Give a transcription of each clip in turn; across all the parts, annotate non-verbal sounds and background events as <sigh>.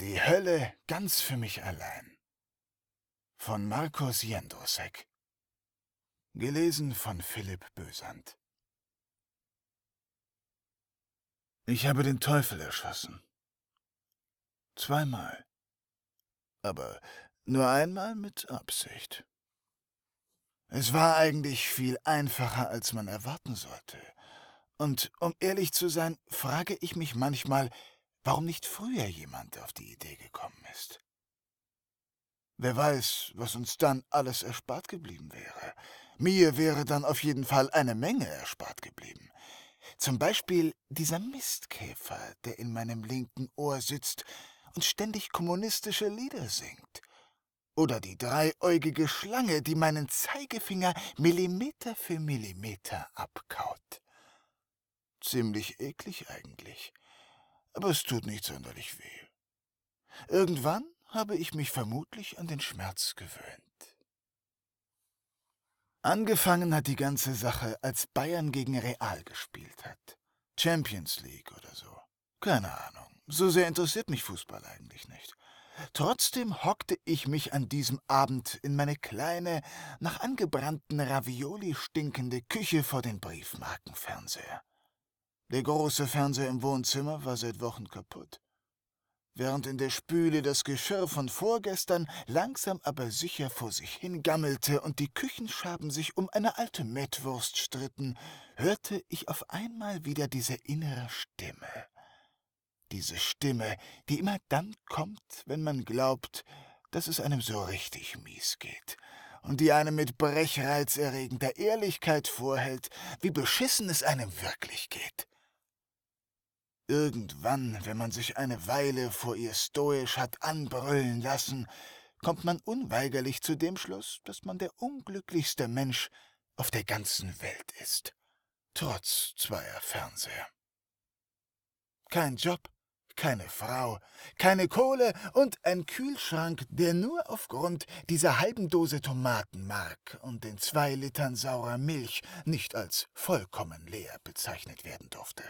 Die Hölle ganz für mich allein. Von Markus Jendrusek. Gelesen von Philipp Bösand. Ich habe den Teufel erschossen. Zweimal. Aber nur einmal mit Absicht. Es war eigentlich viel einfacher, als man erwarten sollte. Und um ehrlich zu sein, frage ich mich manchmal, warum nicht früher jemand auf die Idee gekommen ist. Wer weiß, was uns dann alles erspart geblieben wäre. Mir wäre dann auf jeden Fall eine Menge erspart geblieben. Zum Beispiel dieser Mistkäfer, der in meinem linken Ohr sitzt und ständig kommunistische Lieder singt. Oder die dreieugige Schlange, die meinen Zeigefinger Millimeter für Millimeter abkaut. Ziemlich eklig eigentlich aber es tut nicht sonderlich weh. Irgendwann habe ich mich vermutlich an den Schmerz gewöhnt. Angefangen hat die ganze Sache, als Bayern gegen Real gespielt hat. Champions League oder so. Keine Ahnung. So sehr interessiert mich Fußball eigentlich nicht. Trotzdem hockte ich mich an diesem Abend in meine kleine, nach angebrannten Ravioli stinkende Küche vor den Briefmarkenfernseher. Der große Fernseher im Wohnzimmer war seit Wochen kaputt. Während in der Spüle das Geschirr von vorgestern langsam aber sicher vor sich hingammelte und die Küchenschaben sich um eine alte Mettwurst stritten, hörte ich auf einmal wieder diese innere Stimme. Diese Stimme, die immer dann kommt, wenn man glaubt, dass es einem so richtig mies geht und die einem mit brechreizerregender Ehrlichkeit vorhält, wie beschissen es einem wirklich geht. Irgendwann, wenn man sich eine Weile vor ihr stoisch hat anbrüllen lassen, kommt man unweigerlich zu dem Schluss, dass man der unglücklichste Mensch auf der ganzen Welt ist, trotz zweier Fernseher. Kein Job, keine Frau, keine Kohle und ein Kühlschrank, der nur aufgrund dieser halben Dose Tomatenmark und den zwei Litern saurer Milch nicht als vollkommen leer bezeichnet werden durfte.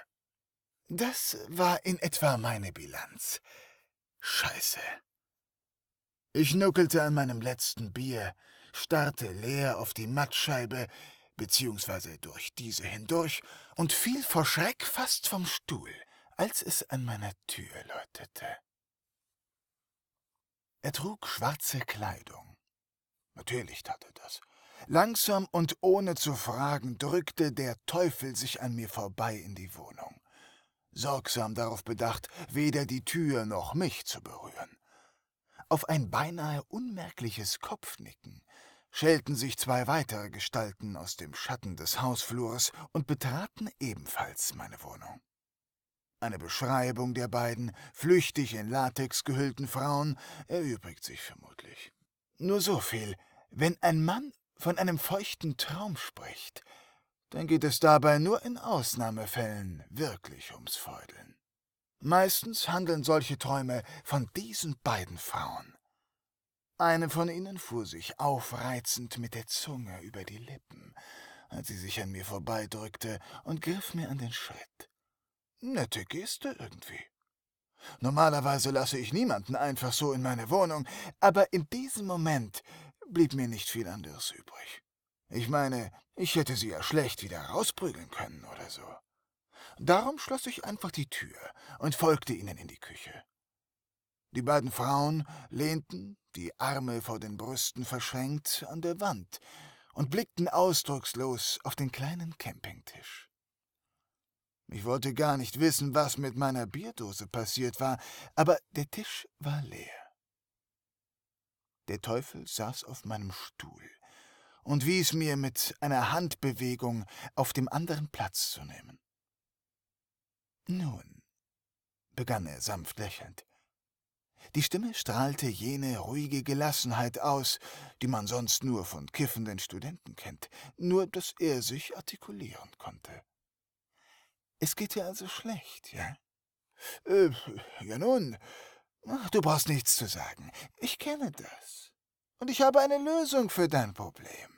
Das war in etwa meine Bilanz. Scheiße. Ich nuckelte an meinem letzten Bier, starrte leer auf die Mattscheibe, beziehungsweise durch diese hindurch, und fiel vor Schreck fast vom Stuhl, als es an meiner Tür läutete. Er trug schwarze Kleidung. Natürlich tat er das. Langsam und ohne zu fragen drückte der Teufel sich an mir vorbei in die Wohnung sorgsam darauf bedacht, weder die Tür noch mich zu berühren. Auf ein beinahe unmerkliches Kopfnicken schälten sich zwei weitere Gestalten aus dem Schatten des Hausflurs und betraten ebenfalls meine Wohnung. Eine Beschreibung der beiden flüchtig in Latex gehüllten Frauen erübrigt sich vermutlich. Nur so viel, wenn ein Mann von einem feuchten Traum spricht, dann geht es dabei nur in Ausnahmefällen wirklich ums Feudeln. Meistens handeln solche Träume von diesen beiden Frauen. Eine von ihnen fuhr sich aufreizend mit der Zunge über die Lippen, als sie sich an mir vorbeidrückte und griff mir an den Schritt. Nette Geste irgendwie. Normalerweise lasse ich niemanden einfach so in meine Wohnung, aber in diesem Moment blieb mir nicht viel anderes übrig. Ich meine, ich hätte sie ja schlecht wieder rausprügeln können oder so. Darum schloss ich einfach die Tür und folgte ihnen in die Küche. Die beiden Frauen lehnten, die Arme vor den Brüsten verschränkt, an der Wand und blickten ausdruckslos auf den kleinen Campingtisch. Ich wollte gar nicht wissen, was mit meiner Bierdose passiert war, aber der Tisch war leer. Der Teufel saß auf meinem Stuhl und wies mir mit einer Handbewegung auf dem anderen Platz zu nehmen. Nun, begann er sanft lächelnd. Die Stimme strahlte jene ruhige Gelassenheit aus, die man sonst nur von kiffenden Studenten kennt, nur dass er sich artikulieren konnte. Es geht dir also schlecht, ja? Äh, ja nun, du brauchst nichts zu sagen. Ich kenne das. Und ich habe eine Lösung für dein Problem.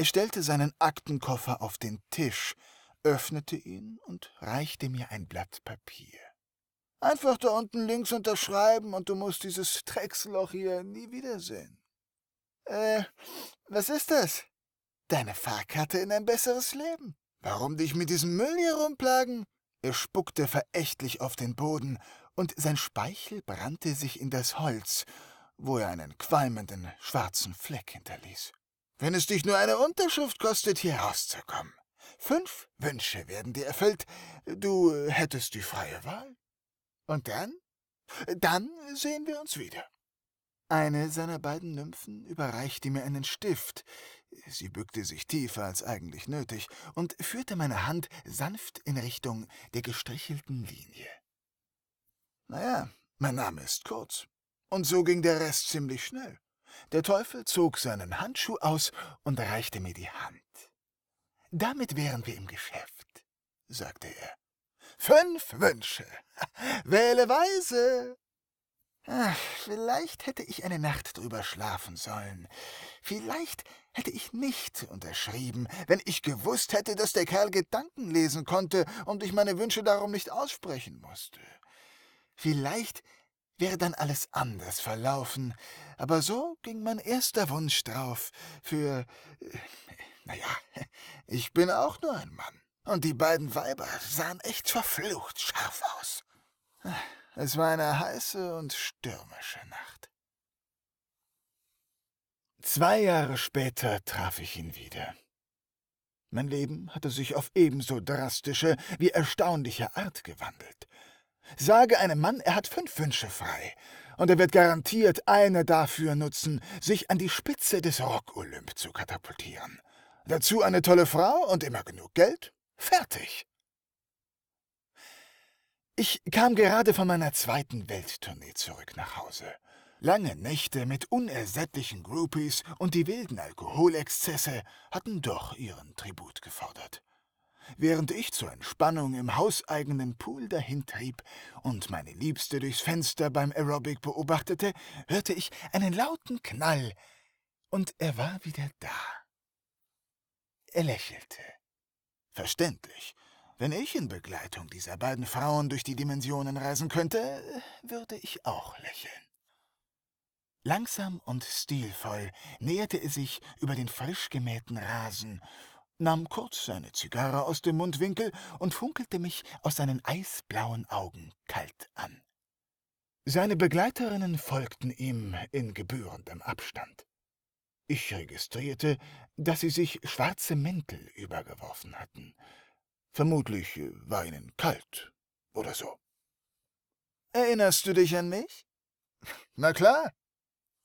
Er stellte seinen Aktenkoffer auf den Tisch, öffnete ihn und reichte mir ein Blatt Papier. Einfach da unten links unterschreiben und du musst dieses Drecksloch hier nie wiedersehen. Äh, was ist das? Deine Fahrkarte in ein besseres Leben. Warum dich mit diesem Müll hier rumplagen? Er spuckte verächtlich auf den Boden, und sein Speichel brannte sich in das Holz, wo er einen qualmenden schwarzen Fleck hinterließ. Wenn es dich nur eine Unterschrift kostet, hier rauszukommen. Fünf Wünsche werden dir erfüllt, du hättest die freie Wahl. Und dann? Dann sehen wir uns wieder. Eine seiner beiden Nymphen überreichte mir einen Stift. Sie bückte sich tiefer als eigentlich nötig und führte meine Hand sanft in Richtung der gestrichelten Linie. Naja, mein Name ist kurz. Und so ging der Rest ziemlich schnell. Der Teufel zog seinen Handschuh aus und reichte mir die Hand. Damit wären wir im Geschäft, sagte er. Fünf Wünsche. <laughs> Wähle weise. Ach, vielleicht hätte ich eine Nacht drüber schlafen sollen. Vielleicht hätte ich nicht unterschrieben, wenn ich gewusst hätte, dass der Kerl Gedanken lesen konnte und ich meine Wünsche darum nicht aussprechen musste. Vielleicht wäre dann alles anders verlaufen, aber so ging mein erster Wunsch drauf für. Äh, naja, ich bin auch nur ein Mann. Und die beiden Weiber sahen echt verflucht scharf aus. Es war eine heiße und stürmische Nacht. Zwei Jahre später traf ich ihn wieder. Mein Leben hatte sich auf ebenso drastische wie erstaunliche Art gewandelt. Sage einem Mann, er hat fünf Wünsche frei, und er wird garantiert eine dafür nutzen, sich an die Spitze des Rock-Olymp zu katapultieren. Dazu eine tolle Frau und immer genug Geld, Fertig. Ich kam gerade von meiner zweiten Welttournee zurück nach Hause. Lange Nächte mit unersättlichen Groupies und die wilden Alkoholexzesse hatten doch ihren Tribut gefordert. Während ich zur Entspannung im hauseigenen Pool dahintrieb und meine Liebste durchs Fenster beim Aerobic beobachtete, hörte ich einen lauten Knall, und er war wieder da. Er lächelte. Verständlich. Wenn ich in Begleitung dieser beiden Frauen durch die Dimensionen reisen könnte, würde ich auch lächeln. Langsam und stilvoll näherte er sich über den frisch gemähten Rasen, nahm kurz seine Zigarre aus dem Mundwinkel und funkelte mich aus seinen eisblauen Augen kalt an. Seine Begleiterinnen folgten ihm in gebührendem Abstand. Ich registrierte, dass sie sich schwarze Mäntel übergeworfen hatten. Vermutlich war ihnen kalt oder so. Erinnerst du dich an mich? Na klar.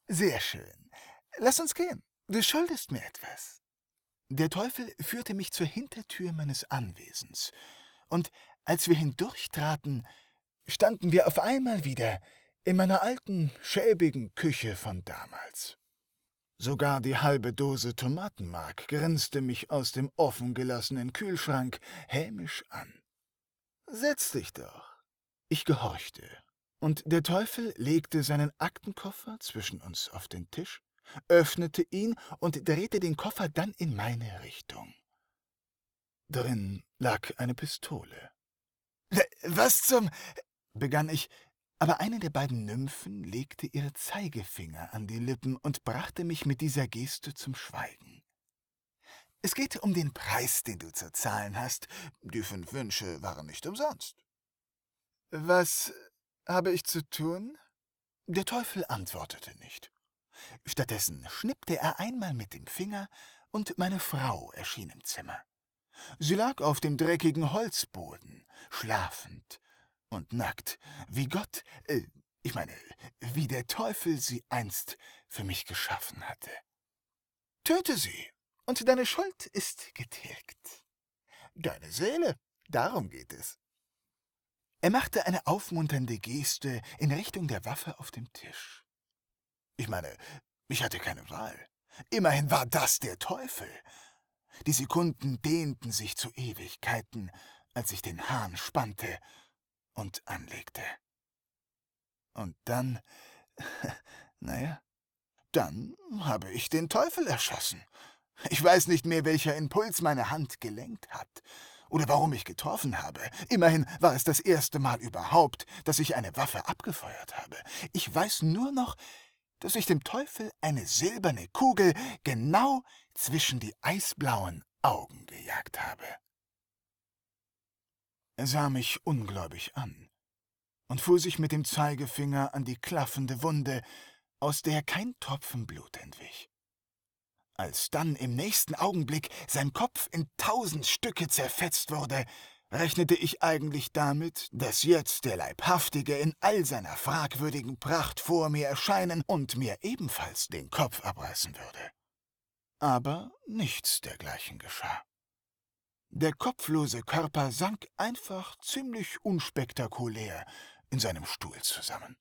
Sehr schön. Lass uns gehen. Du schuldest mir etwas. Der Teufel führte mich zur Hintertür meines Anwesens, und als wir hindurchtraten, standen wir auf einmal wieder in meiner alten, schäbigen Küche von damals. Sogar die halbe Dose Tomatenmark grinste mich aus dem offen gelassenen Kühlschrank hämisch an. Setz dich doch. Ich gehorchte, und der Teufel legte seinen Aktenkoffer zwischen uns auf den Tisch, öffnete ihn und drehte den Koffer dann in meine Richtung. Drin lag eine Pistole. Was zum. begann ich, aber eine der beiden Nymphen legte ihre Zeigefinger an die Lippen und brachte mich mit dieser Geste zum Schweigen. Es geht um den Preis, den du zu zahlen hast. Die fünf Wünsche waren nicht umsonst. Was habe ich zu tun? Der Teufel antwortete nicht. Stattdessen schnippte er einmal mit dem Finger, und meine Frau erschien im Zimmer. Sie lag auf dem dreckigen Holzboden, schlafend, und nackt, wie Gott, äh, ich meine, wie der Teufel sie einst für mich geschaffen hatte. Töte sie, und deine Schuld ist getilgt. Deine Seele, darum geht es. Er machte eine aufmunternde Geste in Richtung der Waffe auf dem Tisch. Ich meine, ich hatte keine Wahl. Immerhin war das der Teufel. Die Sekunden dehnten sich zu Ewigkeiten, als ich den Hahn spannte und anlegte. Und dann, <laughs> naja, dann habe ich den Teufel erschossen. Ich weiß nicht mehr, welcher Impuls meine Hand gelenkt hat. oder warum ich getroffen habe. Immerhin war es das erste Mal überhaupt, dass ich eine Waffe abgefeuert habe. Ich weiß nur noch, dass ich dem Teufel eine silberne Kugel genau zwischen die eisblauen Augen gejagt habe. Er sah mich ungläubig an und fuhr sich mit dem Zeigefinger an die klaffende Wunde, aus der kein Tropfen Blut entwich. Als dann im nächsten Augenblick sein Kopf in tausend Stücke zerfetzt wurde, rechnete ich eigentlich damit, dass jetzt der Leibhaftige in all seiner fragwürdigen Pracht vor mir erscheinen und mir ebenfalls den Kopf abreißen würde. Aber nichts dergleichen geschah. Der kopflose Körper sank einfach ziemlich unspektakulär in seinem Stuhl zusammen.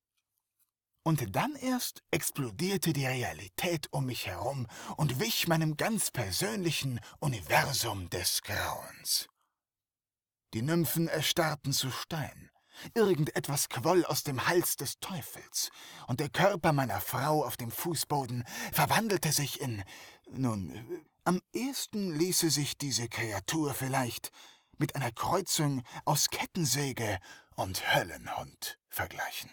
Und dann erst explodierte die Realität um mich herum und wich meinem ganz persönlichen Universum des Grauens. Die Nymphen erstarrten zu Stein. Irgendetwas quoll aus dem Hals des Teufels, und der Körper meiner Frau auf dem Fußboden verwandelte sich in. Nun, am ehesten ließe sich diese Kreatur vielleicht mit einer Kreuzung aus Kettensäge und Höllenhund vergleichen.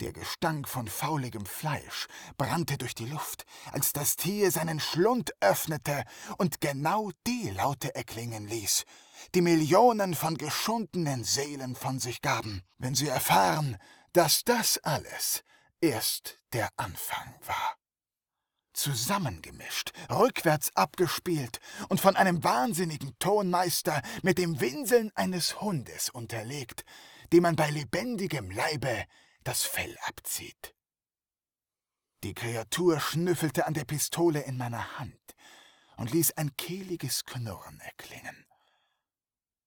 Der Gestank von fauligem Fleisch brannte durch die Luft, als das Tier seinen Schlund öffnete und genau die Laute erklingen ließ, die Millionen von geschundenen Seelen von sich gaben, wenn sie erfahren, dass das alles erst der Anfang war. Zusammengemischt, rückwärts abgespielt und von einem wahnsinnigen Tonmeister mit dem Winseln eines Hundes unterlegt, dem man bei lebendigem Leibe das Fell abzieht. Die Kreatur schnüffelte an der Pistole in meiner Hand und ließ ein kehliges Knurren erklingen.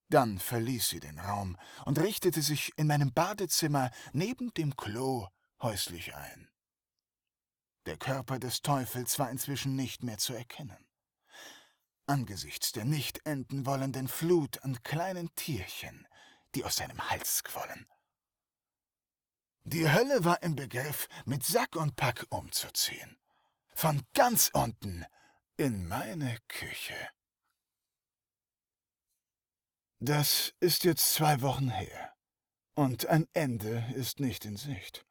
Dann verließ sie den Raum und richtete sich in meinem Badezimmer neben dem Klo häuslich ein. Der Körper des Teufels war inzwischen nicht mehr zu erkennen. Angesichts der nicht enden wollenden Flut an kleinen Tierchen, die aus seinem Hals quollen, die Hölle war im Begriff, mit Sack und Pack umzuziehen. Von ganz unten in meine Küche. Das ist jetzt zwei Wochen her. Und ein Ende ist nicht in Sicht.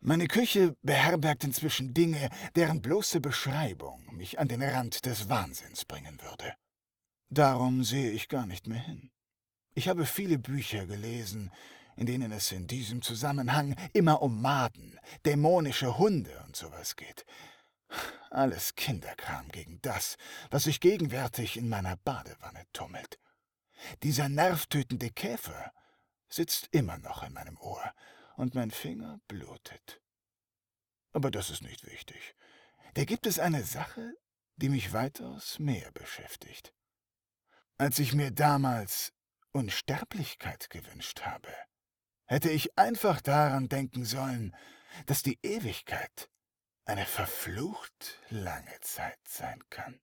Meine Küche beherbergt inzwischen Dinge, deren bloße Beschreibung mich an den Rand des Wahnsinns bringen würde. Darum sehe ich gar nicht mehr hin. Ich habe viele Bücher gelesen, in denen es in diesem Zusammenhang immer um Maden, dämonische Hunde und sowas geht. Alles Kinderkram gegen das, was sich gegenwärtig in meiner Badewanne tummelt. Dieser nervtötende Käfer sitzt immer noch in meinem Ohr und mein Finger blutet. Aber das ist nicht wichtig. Da gibt es eine Sache, die mich weitaus mehr beschäftigt. Als ich mir damals Unsterblichkeit gewünscht habe, hätte ich einfach daran denken sollen, dass die Ewigkeit eine verflucht lange Zeit sein kann.